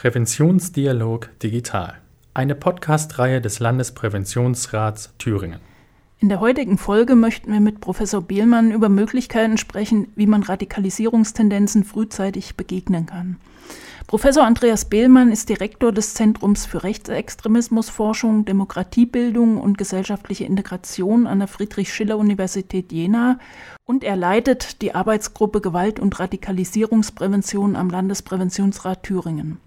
Präventionsdialog Digital, eine Podcast-Reihe des Landespräventionsrats Thüringen. In der heutigen Folge möchten wir mit Professor Behlmann über Möglichkeiten sprechen, wie man Radikalisierungstendenzen frühzeitig begegnen kann. Professor Andreas Behlmann ist Direktor des Zentrums für Rechtsextremismusforschung, Demokratiebildung und gesellschaftliche Integration an der Friedrich-Schiller-Universität Jena und er leitet die Arbeitsgruppe Gewalt- und Radikalisierungsprävention am Landespräventionsrat Thüringen.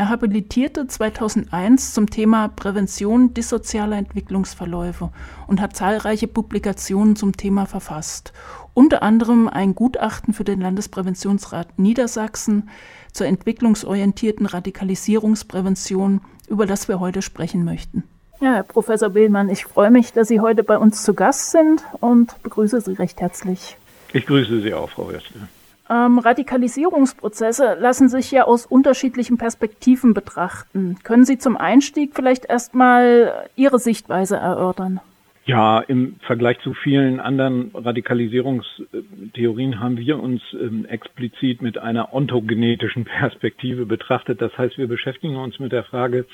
Er habilitierte 2001 zum Thema Prävention dissozialer Entwicklungsverläufe und hat zahlreiche Publikationen zum Thema verfasst. Unter anderem ein Gutachten für den Landespräventionsrat Niedersachsen zur entwicklungsorientierten Radikalisierungsprävention, über das wir heute sprechen möchten. Ja, Herr Professor Behlmann, ich freue mich, dass Sie heute bei uns zu Gast sind und begrüße Sie recht herzlich. Ich grüße Sie auch, Frau Wessler. Ähm, Radikalisierungsprozesse lassen sich ja aus unterschiedlichen Perspektiven betrachten. Können Sie zum Einstieg vielleicht erstmal Ihre Sichtweise erörtern? Ja, im Vergleich zu vielen anderen Radikalisierungstheorien haben wir uns ähm, explizit mit einer ontogenetischen Perspektive betrachtet. Das heißt, wir beschäftigen uns mit der Frage,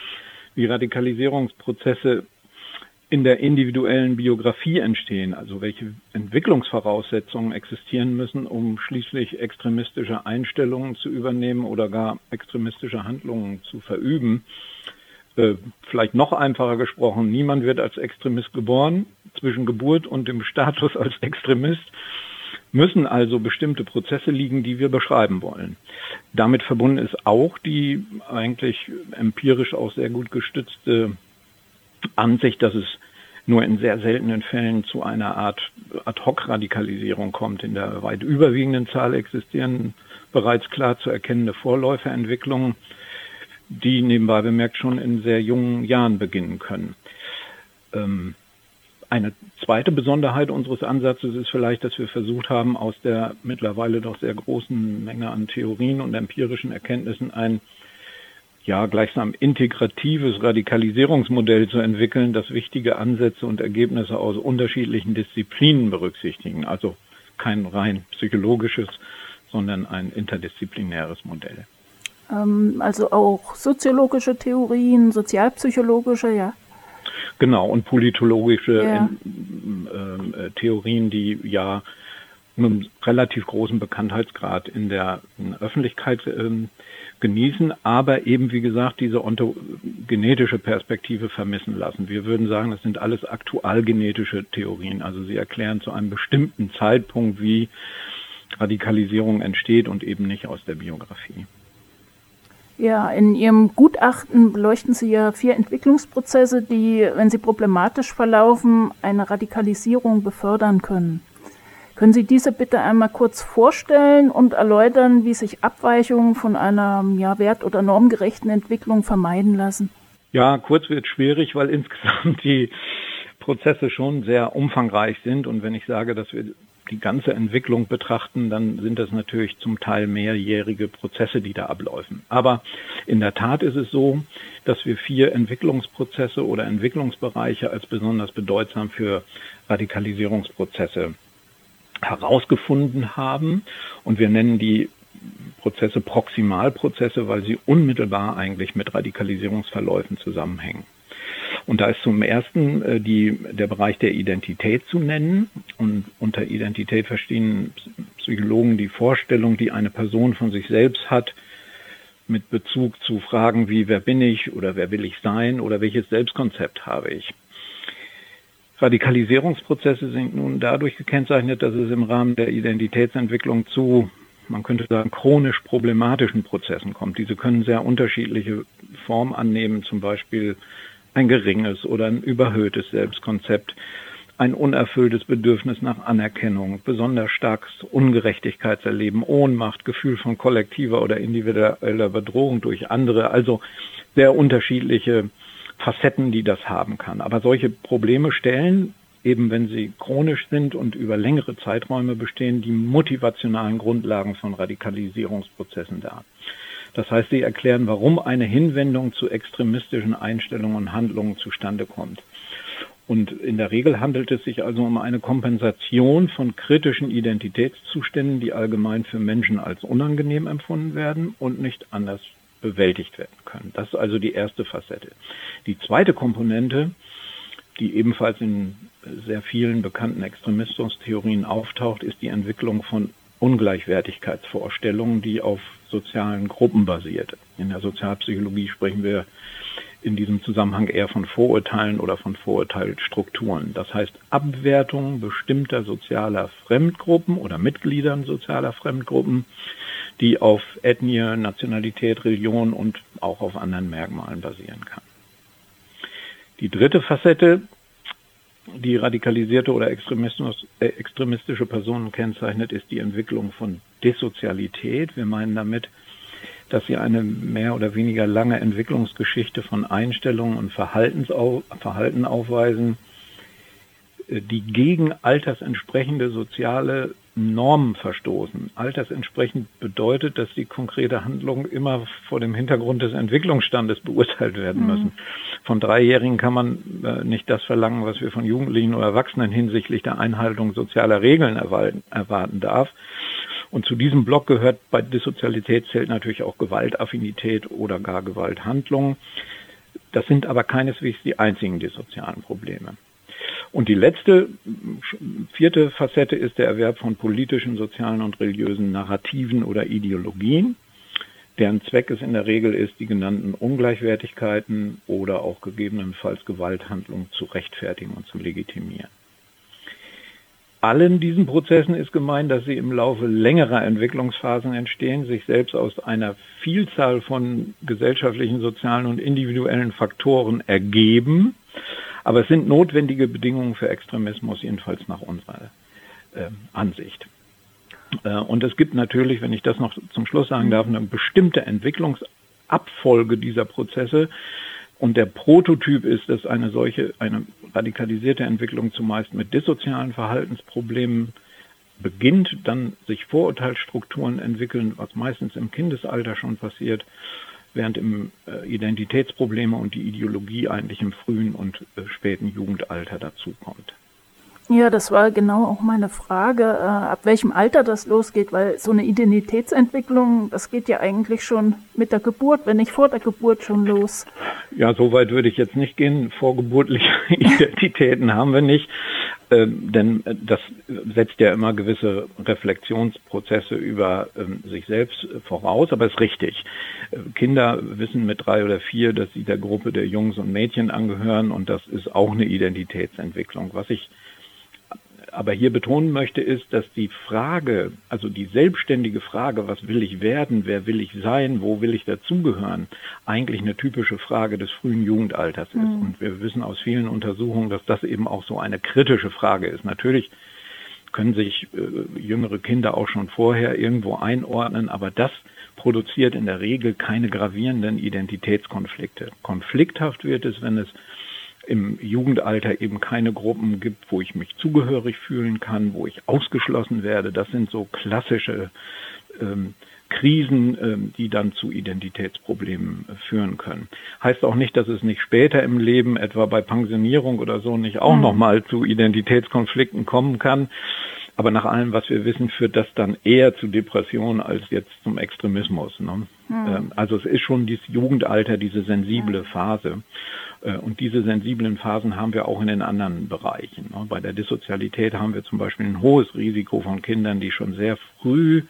wie Radikalisierungsprozesse in der individuellen Biografie entstehen, also welche Entwicklungsvoraussetzungen existieren müssen, um schließlich extremistische Einstellungen zu übernehmen oder gar extremistische Handlungen zu verüben. Äh, vielleicht noch einfacher gesprochen, niemand wird als Extremist geboren. Zwischen Geburt und dem Status als Extremist müssen also bestimmte Prozesse liegen, die wir beschreiben wollen. Damit verbunden ist auch die eigentlich empirisch auch sehr gut gestützte Ansicht, dass es nur in sehr seltenen Fällen zu einer Art Ad-hoc-Radikalisierung kommt. In der weit überwiegenden Zahl existieren bereits klar zu erkennende Vorläuferentwicklungen, die nebenbei bemerkt schon in sehr jungen Jahren beginnen können. Ähm, eine zweite Besonderheit unseres Ansatzes ist vielleicht, dass wir versucht haben, aus der mittlerweile doch sehr großen Menge an Theorien und empirischen Erkenntnissen ein ja gleichsam integratives Radikalisierungsmodell zu entwickeln, das wichtige Ansätze und Ergebnisse aus unterschiedlichen Disziplinen berücksichtigen. Also kein rein psychologisches, sondern ein interdisziplinäres Modell. Ähm, also auch soziologische Theorien, sozialpsychologische, ja. Genau, und politologische ja. Ähm, äh, Theorien, die ja mit einem relativ großen Bekanntheitsgrad in der Öffentlichkeit ähm, genießen, aber eben, wie gesagt, diese ontogenetische Perspektive vermissen lassen. Wir würden sagen, das sind alles aktualgenetische Theorien. Also sie erklären zu einem bestimmten Zeitpunkt, wie Radikalisierung entsteht und eben nicht aus der Biografie. Ja, in Ihrem Gutachten beleuchten Sie ja vier Entwicklungsprozesse, die, wenn sie problematisch verlaufen, eine Radikalisierung befördern können. Können Sie diese bitte einmal kurz vorstellen und erläutern, wie sich Abweichungen von einer ja, wert- oder normgerechten Entwicklung vermeiden lassen? Ja, kurz wird schwierig, weil insgesamt die Prozesse schon sehr umfangreich sind. Und wenn ich sage, dass wir die ganze Entwicklung betrachten, dann sind das natürlich zum Teil mehrjährige Prozesse, die da abläufen. Aber in der Tat ist es so, dass wir vier Entwicklungsprozesse oder Entwicklungsbereiche als besonders bedeutsam für Radikalisierungsprozesse herausgefunden haben. Und wir nennen die Prozesse Proximalprozesse, weil sie unmittelbar eigentlich mit Radikalisierungsverläufen zusammenhängen. Und da ist zum ersten äh, die, der Bereich der Identität zu nennen. Und unter Identität verstehen Psychologen die Vorstellung, die eine Person von sich selbst hat, mit Bezug zu Fragen wie, wer bin ich oder wer will ich sein oder welches Selbstkonzept habe ich. Radikalisierungsprozesse sind nun dadurch gekennzeichnet, dass es im Rahmen der Identitätsentwicklung zu, man könnte sagen, chronisch problematischen Prozessen kommt. Diese können sehr unterschiedliche Formen annehmen, zum Beispiel ein geringes oder ein überhöhtes Selbstkonzept, ein unerfülltes Bedürfnis nach Anerkennung, besonders starkes Ungerechtigkeitserleben, Ohnmacht, Gefühl von kollektiver oder individueller Bedrohung durch andere, also sehr unterschiedliche Facetten, die das haben kann. Aber solche Probleme stellen, eben wenn sie chronisch sind und über längere Zeiträume bestehen, die motivationalen Grundlagen von Radikalisierungsprozessen dar. Das heißt, sie erklären, warum eine Hinwendung zu extremistischen Einstellungen und Handlungen zustande kommt. Und in der Regel handelt es sich also um eine Kompensation von kritischen Identitätszuständen, die allgemein für Menschen als unangenehm empfunden werden und nicht anders bewältigt werden können. Das ist also die erste Facette. Die zweite Komponente, die ebenfalls in sehr vielen bekannten Extremismustheorien auftaucht, ist die Entwicklung von Ungleichwertigkeitsvorstellungen, die auf sozialen Gruppen basiert. In der Sozialpsychologie sprechen wir in diesem Zusammenhang eher von Vorurteilen oder von Vorurteilsstrukturen. Das heißt Abwertung bestimmter sozialer Fremdgruppen oder Mitgliedern sozialer Fremdgruppen, die auf Ethnie, Nationalität, Religion und auch auf anderen Merkmalen basieren kann. Die dritte Facette, die radikalisierte oder äh, extremistische Personen kennzeichnet, ist die Entwicklung von Desozialität. Wir meinen damit, dass sie eine mehr oder weniger lange Entwicklungsgeschichte von Einstellungen und Verhaltensau Verhalten aufweisen, äh, die gegen altersentsprechende soziale Normen verstoßen. Altersentsprechend bedeutet, dass die konkrete Handlung immer vor dem Hintergrund des Entwicklungsstandes beurteilt werden mhm. müssen. Von Dreijährigen kann man äh, nicht das verlangen, was wir von Jugendlichen oder Erwachsenen hinsichtlich der Einhaltung sozialer Regeln erwarten, erwarten darf. Und zu diesem Block gehört bei Dissozialität zählt natürlich auch Gewaltaffinität oder gar Gewalthandlungen. Das sind aber keineswegs die einzigen dissozialen Probleme. Und die letzte, vierte Facette ist der Erwerb von politischen, sozialen und religiösen Narrativen oder Ideologien, deren Zweck es in der Regel ist, die genannten Ungleichwertigkeiten oder auch gegebenenfalls Gewalthandlungen zu rechtfertigen und zu legitimieren. Allen diesen Prozessen ist gemeint, dass sie im Laufe längerer Entwicklungsphasen entstehen, sich selbst aus einer Vielzahl von gesellschaftlichen, sozialen und individuellen Faktoren ergeben aber es sind notwendige Bedingungen für Extremismus, jedenfalls nach unserer äh, Ansicht. Und es gibt natürlich, wenn ich das noch zum Schluss sagen darf, eine bestimmte Entwicklungsabfolge dieser Prozesse. Und der Prototyp ist, dass eine solche, eine radikalisierte Entwicklung zumeist mit dissozialen Verhaltensproblemen beginnt, dann sich Vorurteilsstrukturen entwickeln, was meistens im Kindesalter schon passiert während im äh, Identitätsprobleme und die Ideologie eigentlich im frühen und äh, späten Jugendalter dazukommt. Ja, das war genau auch meine Frage, äh, ab welchem Alter das losgeht, weil so eine Identitätsentwicklung, das geht ja eigentlich schon mit der Geburt, wenn nicht vor der Geburt schon los. Ja, so weit würde ich jetzt nicht gehen. Vorgeburtliche Identitäten haben wir nicht. Ähm, denn äh, das setzt ja immer gewisse Reflexionsprozesse über ähm, sich selbst voraus, aber ist richtig. Äh, Kinder wissen mit drei oder vier, dass sie der Gruppe der Jungs und Mädchen angehören und das ist auch eine Identitätsentwicklung. Was ich aber hier betonen möchte, ist, dass die Frage, also die selbstständige Frage, was will ich werden, wer will ich sein, wo will ich dazugehören, eigentlich eine typische Frage des frühen Jugendalters ist. Mhm. Und wir wissen aus vielen Untersuchungen, dass das eben auch so eine kritische Frage ist. Natürlich können sich äh, jüngere Kinder auch schon vorher irgendwo einordnen, aber das produziert in der Regel keine gravierenden Identitätskonflikte. Konflikthaft wird es, wenn es im Jugendalter eben keine Gruppen gibt, wo ich mich zugehörig fühlen kann, wo ich ausgeschlossen werde. Das sind so klassische ähm, Krisen, ähm, die dann zu Identitätsproblemen äh, führen können. Heißt auch nicht, dass es nicht später im Leben, etwa bei Pensionierung oder so, nicht auch mhm. nochmal zu Identitätskonflikten kommen kann. Aber nach allem, was wir wissen, führt das dann eher zu Depressionen als jetzt zum Extremismus. Ne? Mhm. Also es ist schon dieses Jugendalter, diese sensible Phase. Äh, und diese sensiblen Phasen haben wir auch in den anderen Bereichen. Ne? Bei der Dissozialität haben wir zum Beispiel ein hohes Risiko von Kindern, die schon sehr früh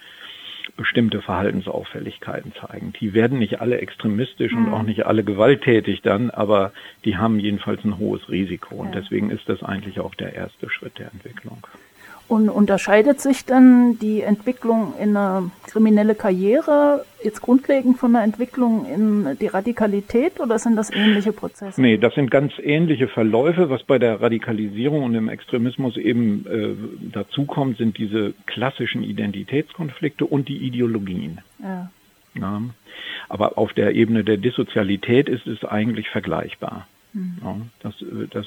bestimmte Verhaltensauffälligkeiten zeigen. Die werden nicht alle extremistisch mhm. und auch nicht alle gewalttätig dann, aber die haben jedenfalls ein hohes Risiko. Und deswegen ist das eigentlich auch der erste Schritt der Entwicklung. Und unterscheidet sich dann die Entwicklung in eine kriminelle Karriere jetzt grundlegend von der Entwicklung in die Radikalität oder sind das ähnliche Prozesse? Nee, das sind ganz ähnliche Verläufe. Was bei der Radikalisierung und dem Extremismus eben äh, dazukommt, sind diese klassischen Identitätskonflikte und die Ideologien. Ja. ja. Aber auf der Ebene der Dissozialität ist es eigentlich vergleichbar. Mhm. Ja, das, äh, das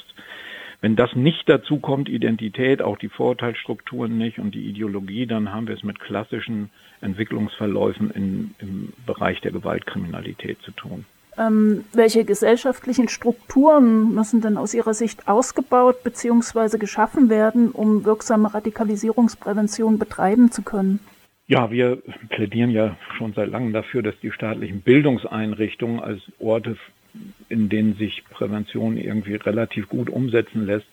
wenn das nicht dazu kommt, Identität, auch die Vorurteilsstrukturen nicht und die Ideologie, dann haben wir es mit klassischen Entwicklungsverläufen in, im Bereich der Gewaltkriminalität zu tun. Ähm, welche gesellschaftlichen Strukturen müssen denn aus Ihrer Sicht ausgebaut bzw. geschaffen werden, um wirksame Radikalisierungsprävention betreiben zu können? Ja, wir plädieren ja schon seit langem dafür, dass die staatlichen Bildungseinrichtungen als Orte, in denen sich Prävention irgendwie relativ gut umsetzen lässt,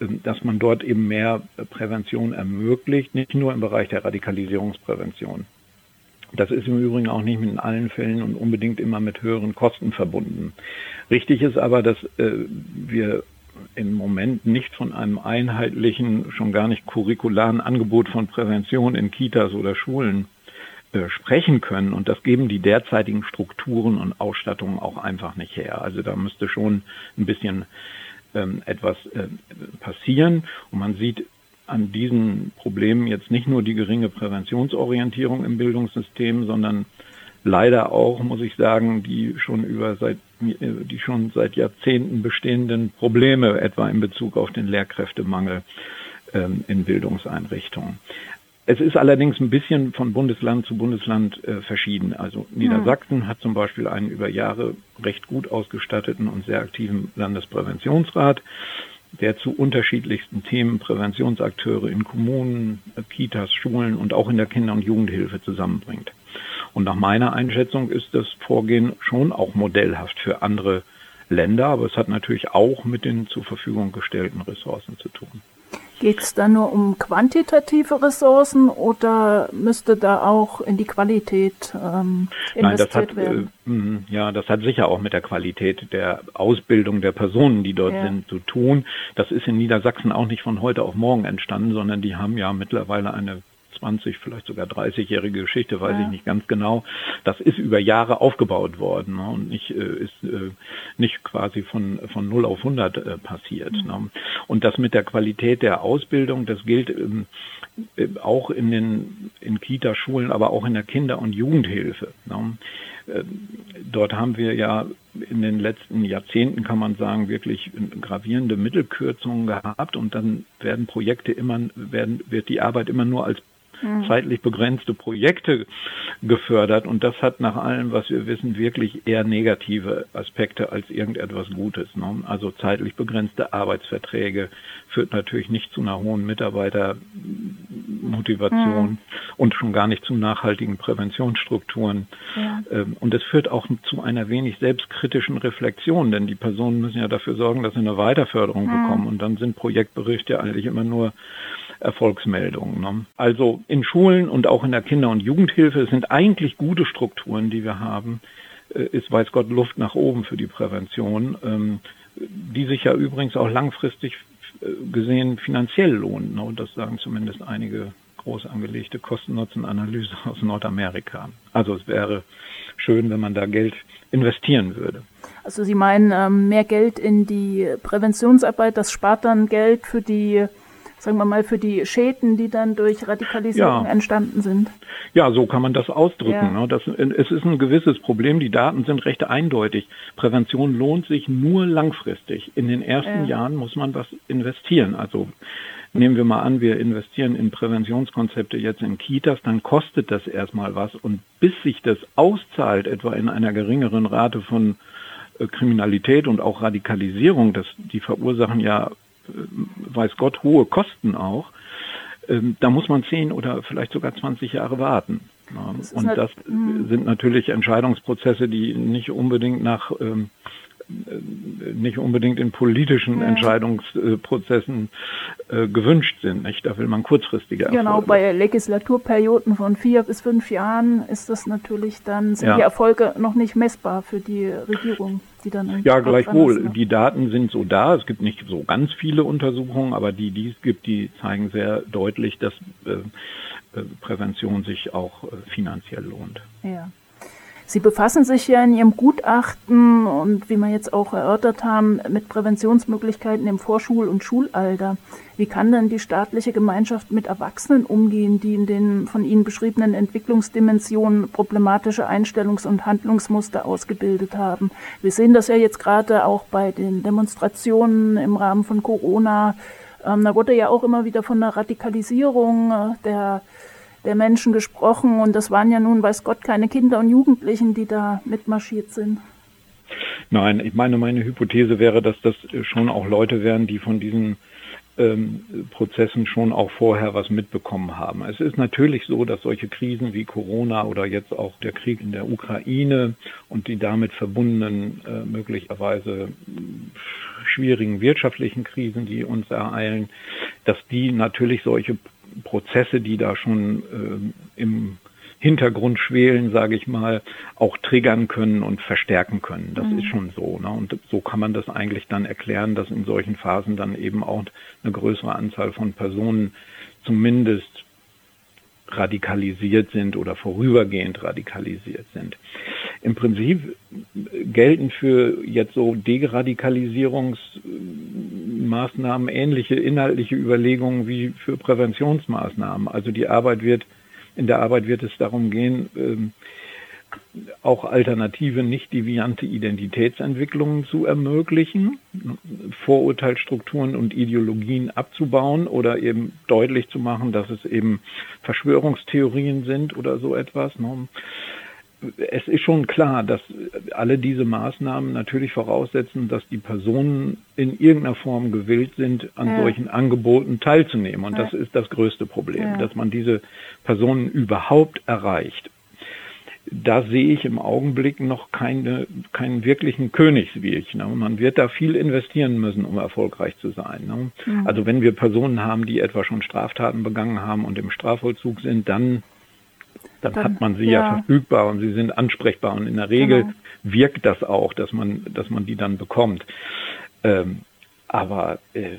ähm, dass man dort eben mehr Prävention ermöglicht, nicht nur im Bereich der Radikalisierungsprävention. Das ist im Übrigen auch nicht in allen Fällen und unbedingt immer mit höheren Kosten verbunden. Richtig ist aber, dass äh, wir im Moment nicht von einem einheitlichen, schon gar nicht curricularen Angebot von Prävention in Kitas oder Schulen äh, sprechen können. Und das geben die derzeitigen Strukturen und Ausstattungen auch einfach nicht her. Also da müsste schon ein bisschen ähm, etwas äh, passieren. Und man sieht an diesen Problemen jetzt nicht nur die geringe Präventionsorientierung im Bildungssystem, sondern leider auch, muss ich sagen, die schon über seit die schon seit Jahrzehnten bestehenden Probleme, etwa in Bezug auf den Lehrkräftemangel ähm, in Bildungseinrichtungen. Es ist allerdings ein bisschen von Bundesland zu Bundesland äh, verschieden. Also Niedersachsen hat zum Beispiel einen über Jahre recht gut ausgestatteten und sehr aktiven Landespräventionsrat, der zu unterschiedlichsten Themen Präventionsakteure in Kommunen, Kitas, Schulen und auch in der Kinder- und Jugendhilfe zusammenbringt. Und nach meiner Einschätzung ist das Vorgehen schon auch modellhaft für andere Länder, aber es hat natürlich auch mit den zur Verfügung gestellten Ressourcen zu tun. Geht es da nur um quantitative Ressourcen oder müsste da auch in die Qualität ähm, investiert Nein, das hat, werden? Äh, ja, das hat sicher auch mit der Qualität der Ausbildung der Personen, die dort ja. sind, zu tun. Das ist in Niedersachsen auch nicht von heute auf morgen entstanden, sondern die haben ja mittlerweile eine 20, vielleicht sogar 30-jährige Geschichte, weiß ja. ich nicht ganz genau. Das ist über Jahre aufgebaut worden ne, und nicht, äh, ist äh, nicht quasi von, von 0 auf 100 äh, passiert. Mhm. Ne. Und das mit der Qualität der Ausbildung, das gilt ähm, äh, auch in den in Kita-Schulen, aber auch in der Kinder- und Jugendhilfe. Ne. Dort haben wir ja in den letzten Jahrzehnten, kann man sagen, wirklich gravierende Mittelkürzungen gehabt und dann werden Projekte immer, werden, wird die Arbeit immer nur als mhm. zeitlich begrenzte Projekte gefördert. Und das hat nach allem, was wir wissen, wirklich eher negative Aspekte als irgendetwas Gutes. Ne? Also zeitlich begrenzte Arbeitsverträge führt natürlich nicht zu einer hohen Mitarbeitermotivation mhm. und schon gar nicht zu nachhaltigen Präventionsstrukturen. Ja. Ähm, und es führt auch zu einer wenig selbstkritischen Reflexion, denn die Personen müssen ja dafür sorgen, dass sie eine Weiterförderung mhm. bekommen. Und dann sind Projektberichte eigentlich immer nur Erfolgsmeldungen. Ne? Also in Schulen und auch in der Kinder- und Jugendhilfe sind eigentlich gute Strukturen, die wir haben. Äh, ist, weiß Gott, Luft nach oben für die Prävention, ähm, die sich ja übrigens auch langfristig äh, gesehen finanziell lohnen. Ne? Das sagen zumindest einige groß angelegte Kosten-Nutzen-Analyse aus Nordamerika. Also es wäre schön, wenn man da Geld investieren würde. Also Sie meinen ähm, mehr Geld in die Präventionsarbeit, das spart dann Geld für die sagen wir mal, für die Schäden, die dann durch Radikalisierung ja. entstanden sind. Ja, so kann man das ausdrücken. Ja. Ne? Das, es ist ein gewisses Problem. Die Daten sind recht eindeutig. Prävention lohnt sich nur langfristig. In den ersten ja. Jahren muss man was investieren. Also nehmen wir mal an, wir investieren in Präventionskonzepte jetzt in Kitas, dann kostet das erstmal was. Und bis sich das auszahlt, etwa in einer geringeren Rate von äh, Kriminalität und auch Radikalisierung, das, die verursachen ja weiß Gott, hohe Kosten auch. Ähm, da muss man zehn oder vielleicht sogar 20 Jahre warten. Das und halt, das hm. sind natürlich Entscheidungsprozesse, die nicht unbedingt nach ähm, äh, nicht unbedingt in politischen ja. Entscheidungsprozessen äh, gewünscht sind. Nicht? Da will man kurzfristige Erfolge. Genau, bei Legislaturperioden von vier bis fünf Jahren ist das natürlich dann, sind ja. die Erfolge noch nicht messbar für die Regierung. Die dann ja, gleichwohl. Ne? Die Daten sind so da. Es gibt nicht so ganz viele Untersuchungen, aber die, die es gibt, die zeigen sehr deutlich, dass äh, äh Prävention sich auch äh, finanziell lohnt. Ja. Sie befassen sich ja in Ihrem Gutachten und wie wir jetzt auch erörtert haben, mit Präventionsmöglichkeiten im Vorschul- und Schulalter. Wie kann denn die staatliche Gemeinschaft mit Erwachsenen umgehen, die in den von Ihnen beschriebenen Entwicklungsdimensionen problematische Einstellungs- und Handlungsmuster ausgebildet haben? Wir sehen das ja jetzt gerade auch bei den Demonstrationen im Rahmen von Corona. Ähm, da wurde ja auch immer wieder von der Radikalisierung äh, der der Menschen gesprochen und das waren ja nun, weiß Gott, keine Kinder und Jugendlichen, die da mitmarschiert sind. Nein, ich meine, meine Hypothese wäre, dass das schon auch Leute wären, die von diesen ähm, Prozessen schon auch vorher was mitbekommen haben. Es ist natürlich so, dass solche Krisen wie Corona oder jetzt auch der Krieg in der Ukraine und die damit verbundenen äh, möglicherweise schwierigen wirtschaftlichen Krisen, die uns ereilen, dass die natürlich solche Prozesse, die da schon äh, im Hintergrund schwelen, sage ich mal, auch triggern können und verstärken können. Das mhm. ist schon so. Ne? Und so kann man das eigentlich dann erklären, dass in solchen Phasen dann eben auch eine größere Anzahl von Personen zumindest radikalisiert sind oder vorübergehend radikalisiert sind. Im Prinzip gelten für jetzt so Deradikalisierungsmaßnahmen ähnliche inhaltliche Überlegungen wie für Präventionsmaßnahmen. Also die Arbeit wird in der Arbeit wird es darum gehen, ähm, auch alternative, nicht deviante Identitätsentwicklungen zu ermöglichen, Vorurteilsstrukturen und Ideologien abzubauen oder eben deutlich zu machen, dass es eben Verschwörungstheorien sind oder so etwas. Es ist schon klar, dass alle diese Maßnahmen natürlich voraussetzen, dass die Personen in irgendeiner Form gewillt sind, an ja. solchen Angeboten teilzunehmen. Und ja. das ist das größte Problem, ja. dass man diese Personen überhaupt erreicht. Da sehe ich im Augenblick noch keine, keinen wirklichen Königsweg. Ne? Man wird da viel investieren müssen, um erfolgreich zu sein. Ne? Also wenn wir Personen haben, die etwa schon Straftaten begangen haben und im Strafvollzug sind, dann dann, dann, hat man sie ja. ja. verfügbar und sie sind ansprechbar und in der Regel genau. wirkt das auch, dass man, dass man die dann bekommt. Ähm, aber äh,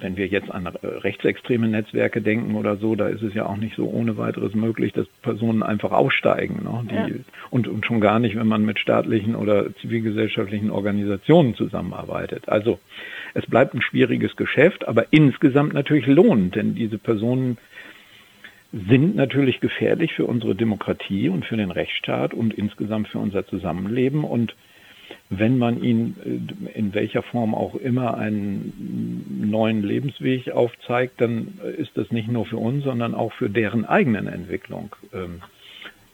wenn wir jetzt an rechtsextreme Netzwerke denken oder so, da ist es ja auch nicht so ohne weiteres möglich, dass Personen einfach aussteigen. Ne? Die, ja. und, und schon gar nicht, wenn man mit staatlichen oder zivilgesellschaftlichen Organisationen zusammenarbeitet. Also es bleibt ein schwieriges Geschäft, aber insgesamt natürlich lohnend, denn diese Personen sind natürlich gefährlich für unsere Demokratie und für den Rechtsstaat und insgesamt für unser Zusammenleben. Und wenn man ihnen äh, in welcher Form auch immer einen neuen Lebensweg aufzeigt, dann ist das nicht nur für uns, sondern auch für deren eigenen Entwicklung ähm,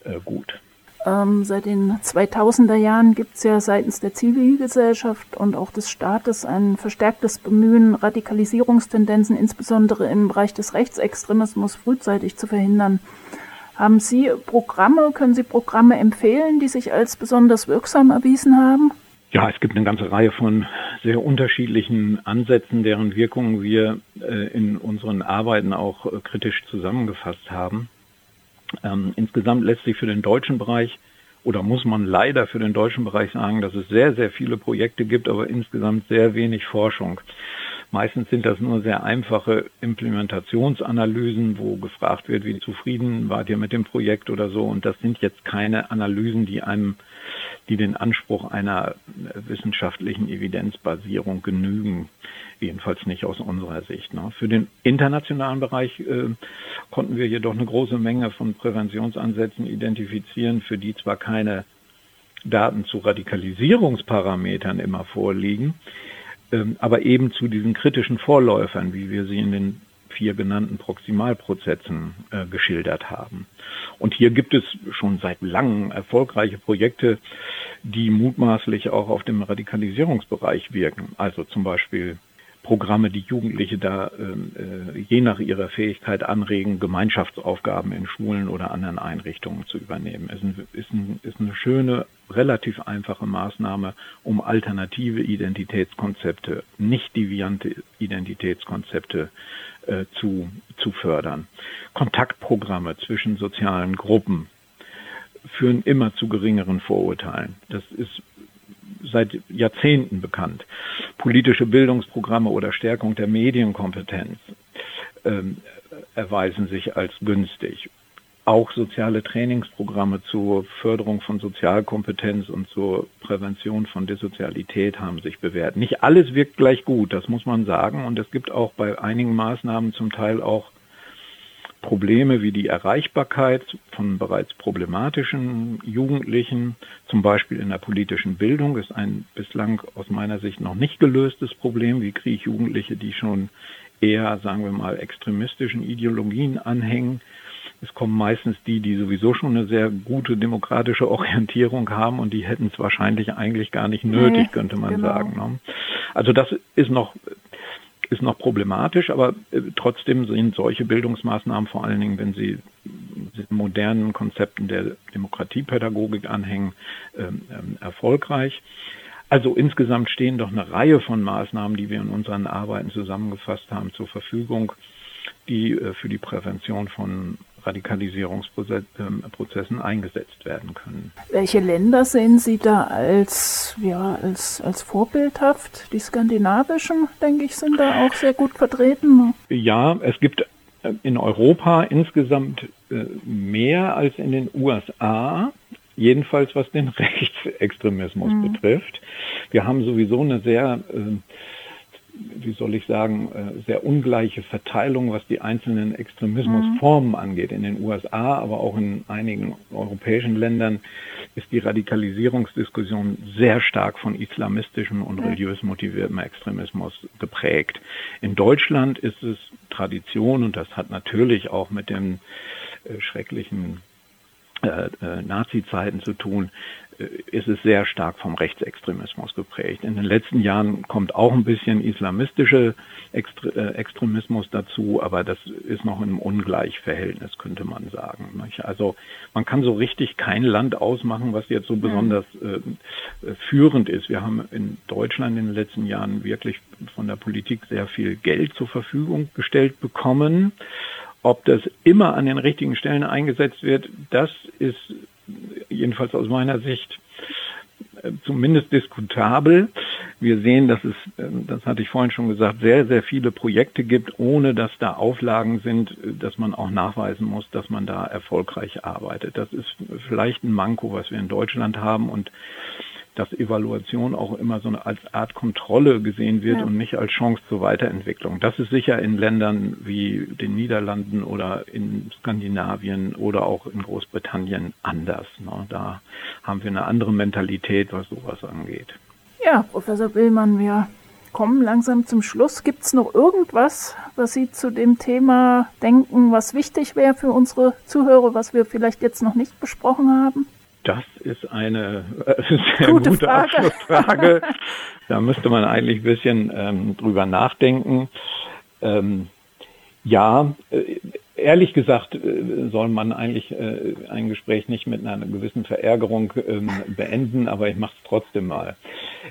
äh, gut. Ähm, seit den 2000er Jahren gibt es ja seitens der Zivilgesellschaft und auch des Staates ein verstärktes Bemühen, Radikalisierungstendenzen insbesondere im Bereich des Rechtsextremismus frühzeitig zu verhindern. Haben Sie Programme, können Sie Programme empfehlen, die sich als besonders wirksam erwiesen haben? Ja, es gibt eine ganze Reihe von sehr unterschiedlichen Ansätzen, deren Wirkungen wir äh, in unseren Arbeiten auch äh, kritisch zusammengefasst haben. Ähm, insgesamt lässt sich für den deutschen Bereich oder muss man leider für den deutschen Bereich sagen, dass es sehr, sehr viele Projekte gibt, aber insgesamt sehr wenig Forschung. Meistens sind das nur sehr einfache Implementationsanalysen, wo gefragt wird, wie zufrieden wart ihr mit dem Projekt oder so. Und das sind jetzt keine Analysen, die einem, die den Anspruch einer wissenschaftlichen Evidenzbasierung genügen. Jedenfalls nicht aus unserer Sicht. Ne? Für den internationalen Bereich äh, konnten wir jedoch eine große Menge von Präventionsansätzen identifizieren, für die zwar keine Daten zu Radikalisierungsparametern immer vorliegen, ähm, aber eben zu diesen kritischen Vorläufern, wie wir sie in den vier genannten Proximalprozessen äh, geschildert haben. Und hier gibt es schon seit langem erfolgreiche Projekte, die mutmaßlich auch auf dem Radikalisierungsbereich wirken. Also zum Beispiel Programme, die Jugendliche da ähm, äh, je nach ihrer Fähigkeit anregen, Gemeinschaftsaufgaben in Schulen oder anderen Einrichtungen zu übernehmen. Es ist, ein, ist, ein, ist eine schöne, relativ einfache Maßnahme, um alternative Identitätskonzepte, nicht deviante Identitätskonzepte äh, zu, zu fördern. Kontaktprogramme zwischen sozialen Gruppen führen immer zu geringeren Vorurteilen. Das ist seit Jahrzehnten bekannt. Politische Bildungsprogramme oder Stärkung der Medienkompetenz ähm, erweisen sich als günstig. Auch soziale Trainingsprogramme zur Förderung von Sozialkompetenz und zur Prävention von Dissozialität haben sich bewährt. Nicht alles wirkt gleich gut, das muss man sagen. Und es gibt auch bei einigen Maßnahmen zum Teil auch Probleme wie die Erreichbarkeit von bereits problematischen Jugendlichen, zum Beispiel in der politischen Bildung, ist ein bislang aus meiner Sicht noch nicht gelöstes Problem. Wie kriege ich Jugendliche, die schon eher, sagen wir mal, extremistischen Ideologien anhängen? Es kommen meistens die, die sowieso schon eine sehr gute demokratische Orientierung haben und die hätten es wahrscheinlich eigentlich gar nicht nötig, könnte man genau. sagen. Ne? Also das ist noch ist noch problematisch, aber äh, trotzdem sind solche Bildungsmaßnahmen, vor allen Dingen, wenn sie modernen Konzepten der Demokratiepädagogik anhängen, ähm, ähm, erfolgreich. Also insgesamt stehen doch eine Reihe von Maßnahmen, die wir in unseren Arbeiten zusammengefasst haben, zur Verfügung, die äh, für die Prävention von Radikalisierungsprozessen eingesetzt werden können. Welche Länder sehen Sie da als, ja, als, als vorbildhaft? Die skandinavischen, denke ich, sind da auch sehr gut vertreten. Ja, es gibt äh, in Europa insgesamt äh, mehr als in den USA jedenfalls was den Rechtsextremismus mhm. betrifft. Wir haben sowieso eine sehr äh, wie soll ich sagen, äh, sehr ungleiche Verteilung, was die einzelnen Extremismusformen mhm. angeht. In den USA, aber auch in einigen europäischen Ländern ist die Radikalisierungsdiskussion sehr stark von islamistischem und religiös motiviertem Extremismus geprägt. In Deutschland ist es Tradition und das hat natürlich auch mit den äh, schrecklichen äh, Nazi-Zeiten zu tun, ist es sehr stark vom Rechtsextremismus geprägt. In den letzten Jahren kommt auch ein bisschen islamistische äh, Extremismus dazu, aber das ist noch in einem Ungleichverhältnis, könnte man sagen. Also man kann so richtig kein Land ausmachen, was jetzt so besonders äh, führend ist. Wir haben in Deutschland in den letzten Jahren wirklich von der Politik sehr viel Geld zur Verfügung gestellt bekommen. Ob das immer an den richtigen Stellen eingesetzt wird, das ist jedenfalls aus meiner Sicht äh, zumindest diskutabel. Wir sehen, dass es, äh, das hatte ich vorhin schon gesagt, sehr, sehr viele Projekte gibt, ohne dass da Auflagen sind, äh, dass man auch nachweisen muss, dass man da erfolgreich arbeitet. Das ist vielleicht ein Manko, was wir in Deutschland haben und dass Evaluation auch immer so eine als Art Kontrolle gesehen wird ja. und nicht als Chance zur Weiterentwicklung. Das ist sicher in Ländern wie den Niederlanden oder in Skandinavien oder auch in Großbritannien anders. Ne? Da haben wir eine andere Mentalität, was sowas angeht. Ja, Professor Billmann, wir kommen langsam zum Schluss. Gibt es noch irgendwas, was Sie zu dem Thema denken, was wichtig wäre für unsere Zuhörer, was wir vielleicht jetzt noch nicht besprochen haben? Das ist eine sehr gute, gute Frage. Abschlussfrage. da müsste man eigentlich ein bisschen ähm, drüber nachdenken. Ähm, ja, äh, ehrlich gesagt äh, soll man eigentlich äh, ein Gespräch nicht mit einer gewissen Verärgerung ähm, beenden, aber ich mache es trotzdem mal.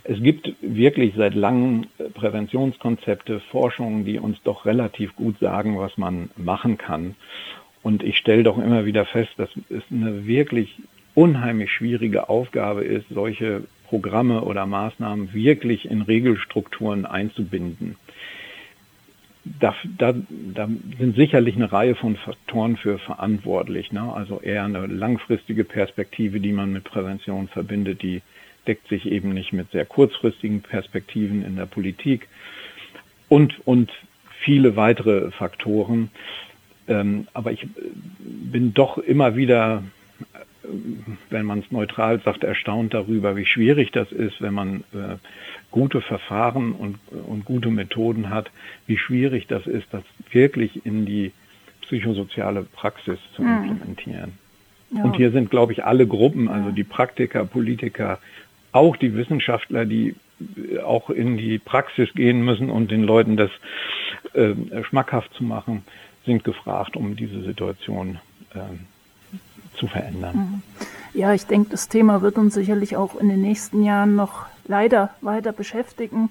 Es gibt wirklich seit langem Präventionskonzepte, Forschungen, die uns doch relativ gut sagen, was man machen kann. Und ich stelle doch immer wieder fest, dass es eine wirklich unheimlich schwierige Aufgabe ist, solche Programme oder Maßnahmen wirklich in Regelstrukturen einzubinden. Da, da, da sind sicherlich eine Reihe von Faktoren für verantwortlich. Ne? Also eher eine langfristige Perspektive, die man mit Prävention verbindet, die deckt sich eben nicht mit sehr kurzfristigen Perspektiven in der Politik und, und viele weitere Faktoren. Ähm, aber ich bin doch immer wieder wenn man es neutral sagt, erstaunt darüber, wie schwierig das ist, wenn man äh, gute Verfahren und, und gute Methoden hat, wie schwierig das ist, das wirklich in die psychosoziale Praxis zu mhm. implementieren. Ja. Und hier sind, glaube ich, alle Gruppen, also die Praktiker, Politiker, auch die Wissenschaftler, die äh, auch in die Praxis gehen müssen und den Leuten das äh, schmackhaft zu machen, sind gefragt, um diese Situation äh, zu verändern. Mhm. Ja, ich denke, das Thema wird uns sicherlich auch in den nächsten Jahren noch leider weiter beschäftigen.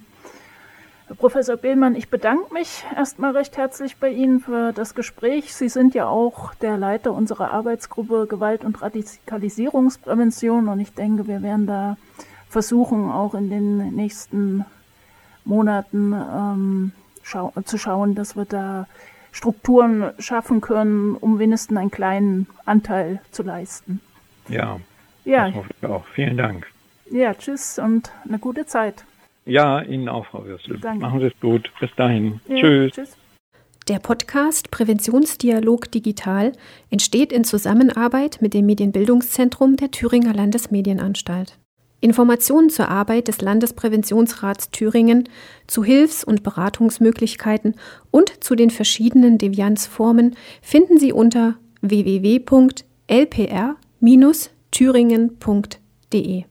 Herr Professor Behlmann, ich bedanke mich erstmal recht herzlich bei Ihnen für das Gespräch. Sie sind ja auch der Leiter unserer Arbeitsgruppe Gewalt- und Radikalisierungsprävention und ich denke, wir werden da versuchen, auch in den nächsten Monaten ähm, schau zu schauen, dass wir da Strukturen schaffen können, um wenigstens einen kleinen Anteil zu leisten. Ja, ja. das hoffe ich auch. Vielen Dank. Ja, tschüss und eine gute Zeit. Ja, Ihnen auch, Frau Würstel. Machen Sie es gut. Bis dahin. Ja, tschüss. tschüss. Der Podcast Präventionsdialog Digital entsteht in Zusammenarbeit mit dem Medienbildungszentrum der Thüringer Landesmedienanstalt. Informationen zur Arbeit des Landespräventionsrats Thüringen, zu Hilfs- und Beratungsmöglichkeiten und zu den verschiedenen Devianzformen finden Sie unter www.lpr-thüringen.de.